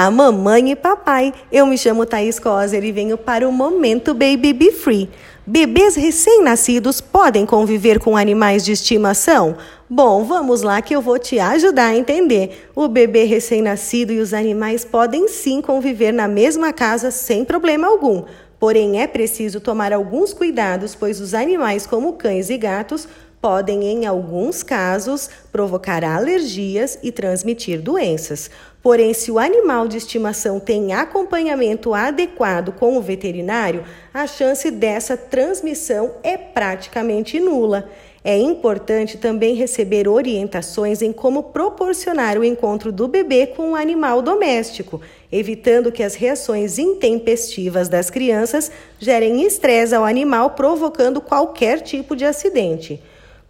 Olá, mamãe e papai. Eu me chamo Thaís Coser e venho para o Momento Baby Be Free. Bebês recém-nascidos podem conviver com animais de estimação? Bom, vamos lá que eu vou te ajudar a entender. O bebê recém-nascido e os animais podem sim conviver na mesma casa sem problema algum. Porém, é preciso tomar alguns cuidados, pois os animais, como cães e gatos, podem, em alguns casos, provocar alergias e transmitir doenças. Porém, se o animal de estimação tem acompanhamento adequado com o veterinário, a chance dessa transmissão é praticamente nula. É importante também receber orientações em como proporcionar o encontro do bebê com o animal doméstico, evitando que as reações intempestivas das crianças gerem estresse ao animal, provocando qualquer tipo de acidente.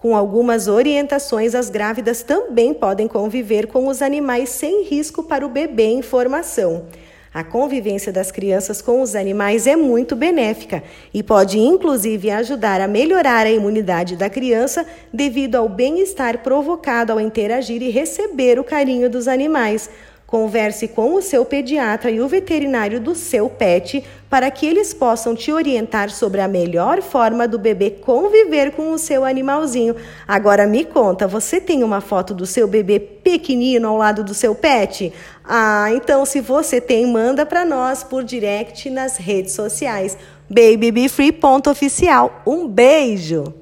Com algumas orientações, as grávidas também podem conviver com os animais sem risco para o bebê em formação. A convivência das crianças com os animais é muito benéfica e pode inclusive ajudar a melhorar a imunidade da criança devido ao bem-estar provocado ao interagir e receber o carinho dos animais. Converse com o seu pediatra e o veterinário do seu pet para que eles possam te orientar sobre a melhor forma do bebê conviver com o seu animalzinho. Agora me conta, você tem uma foto do seu bebê pequenino ao lado do seu pet? Ah, então se você tem, manda para nós por direct nas redes sociais. BabyBeFree.oficial. Um beijo!